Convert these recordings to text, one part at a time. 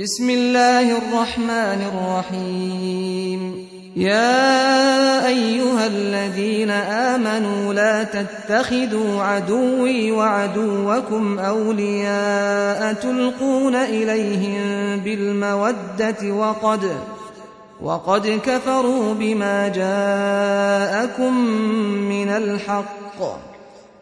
بسم الله الرحمن الرحيم. يا أيها الذين آمنوا لا تتخذوا عدوي وعدوكم أولياء تلقون إليهم بالمودة وقد وقد كفروا بما جاءكم من الحق.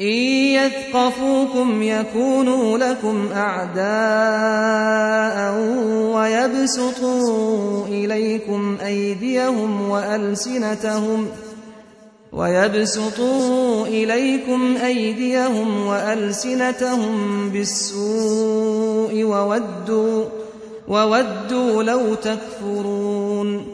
إن يثقفوكم يكونوا لكم أعداء ويبسطوا إليكم أيديهم وألسنتهم ويبسطوا إليكم أيديهم وألسنتهم بالسوء وودوا وودوا لو تكفرون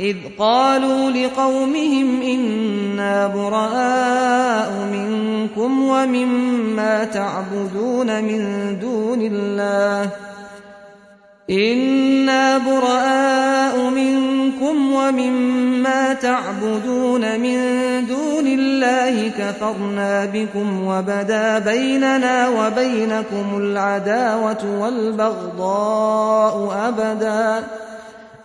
إذ قالوا لقومهم إنا براء منكم ومما تعبدون من دون الله. إنا براء منكم ومما تعبدون من دون الله كفرنا بكم وبدا بيننا وبينكم العداوة والبغضاء أبدا.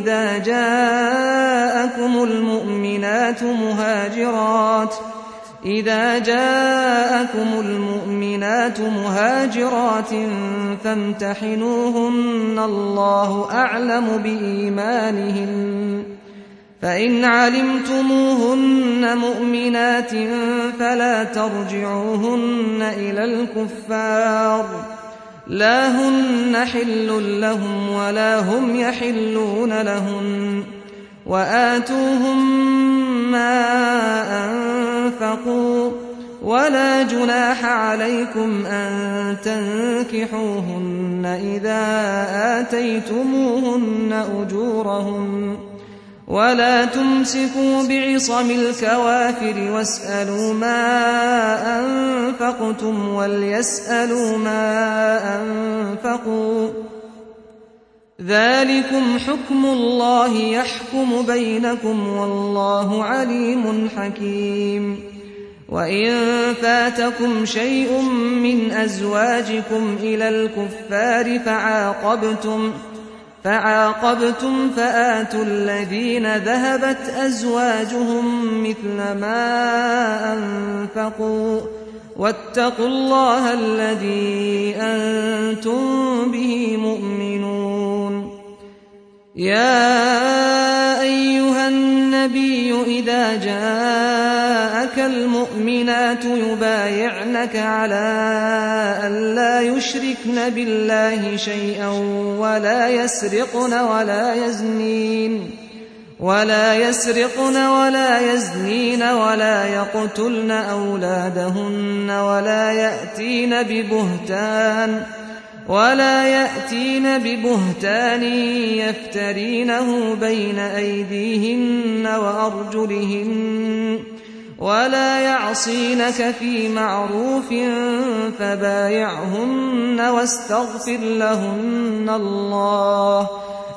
إذا جاءكم المؤمنات مهاجرات إذا جاءكم المؤمنات مهاجرات فامتحنوهن الله أعلم بإيمانهن فإن علمتموهن مؤمنات فلا ترجعوهن إلى الكفار لا هن حل لهم ولا هم يحلون لهن وآتوهم ما أنفقوا ولا جناح عليكم أن تنكحوهن إذا آتيتموهن أجورهن ولا تمسكوا بعصم الكوافر واسألوا ما أنفقتم وليسألوا ما أنفقوا ذلكم حكم الله يحكم بينكم والله عليم حكيم وإن فاتكم شيء من أزواجكم إلى الكفار فعاقبتم فعاقبتم فآتوا الذين ذهبت أزواجهم مثل ما أنفقوا واتقوا الله الذي أنتم به مؤمنون. يا أيها النبي إذا جاءك المؤمنات يبايعنك على أن لا يشركن بالله شيئا ولا يسرقن ولا يزنين. ولا يسرقن ولا يزنين ولا يقتلن أولادهن ولا يأتين ببهتان ولا يأتين ببهتان يفترينه بين أيديهن وأرجلهن ولا يعصينك في معروف فبايعهن واستغفر لهن الله